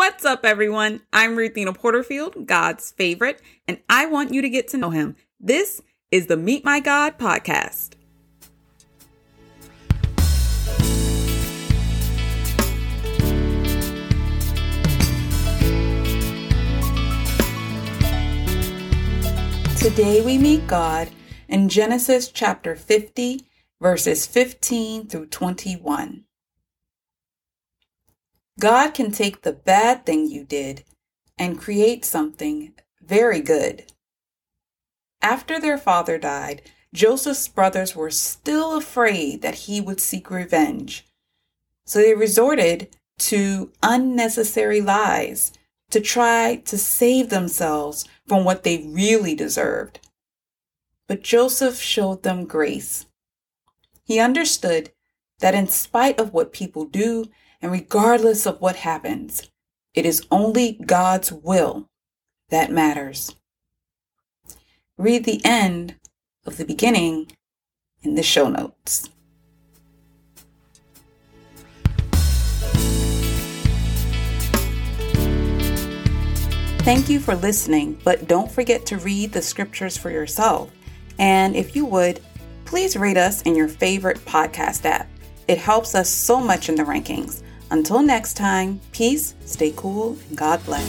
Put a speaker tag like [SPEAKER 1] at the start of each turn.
[SPEAKER 1] What's up, everyone? I'm Ruthina Porterfield, God's favorite, and I want you to get to know him. This is the Meet My God podcast. Today we meet God in Genesis chapter 50, verses 15 through 21. God can take the bad thing you did and create something very good. After their father died, Joseph's brothers were still afraid that he would seek revenge. So they resorted to unnecessary lies to try to save themselves from what they really deserved. But Joseph showed them grace. He understood that in spite of what people do and regardless of what happens, it is only God's will that matters. Read the end of the beginning in the show notes. Thank you for listening, but don't forget to read the scriptures for yourself. And if you would, please rate us in your favorite podcast app. It helps us so much in the rankings. Until next time, peace, stay cool, and God bless.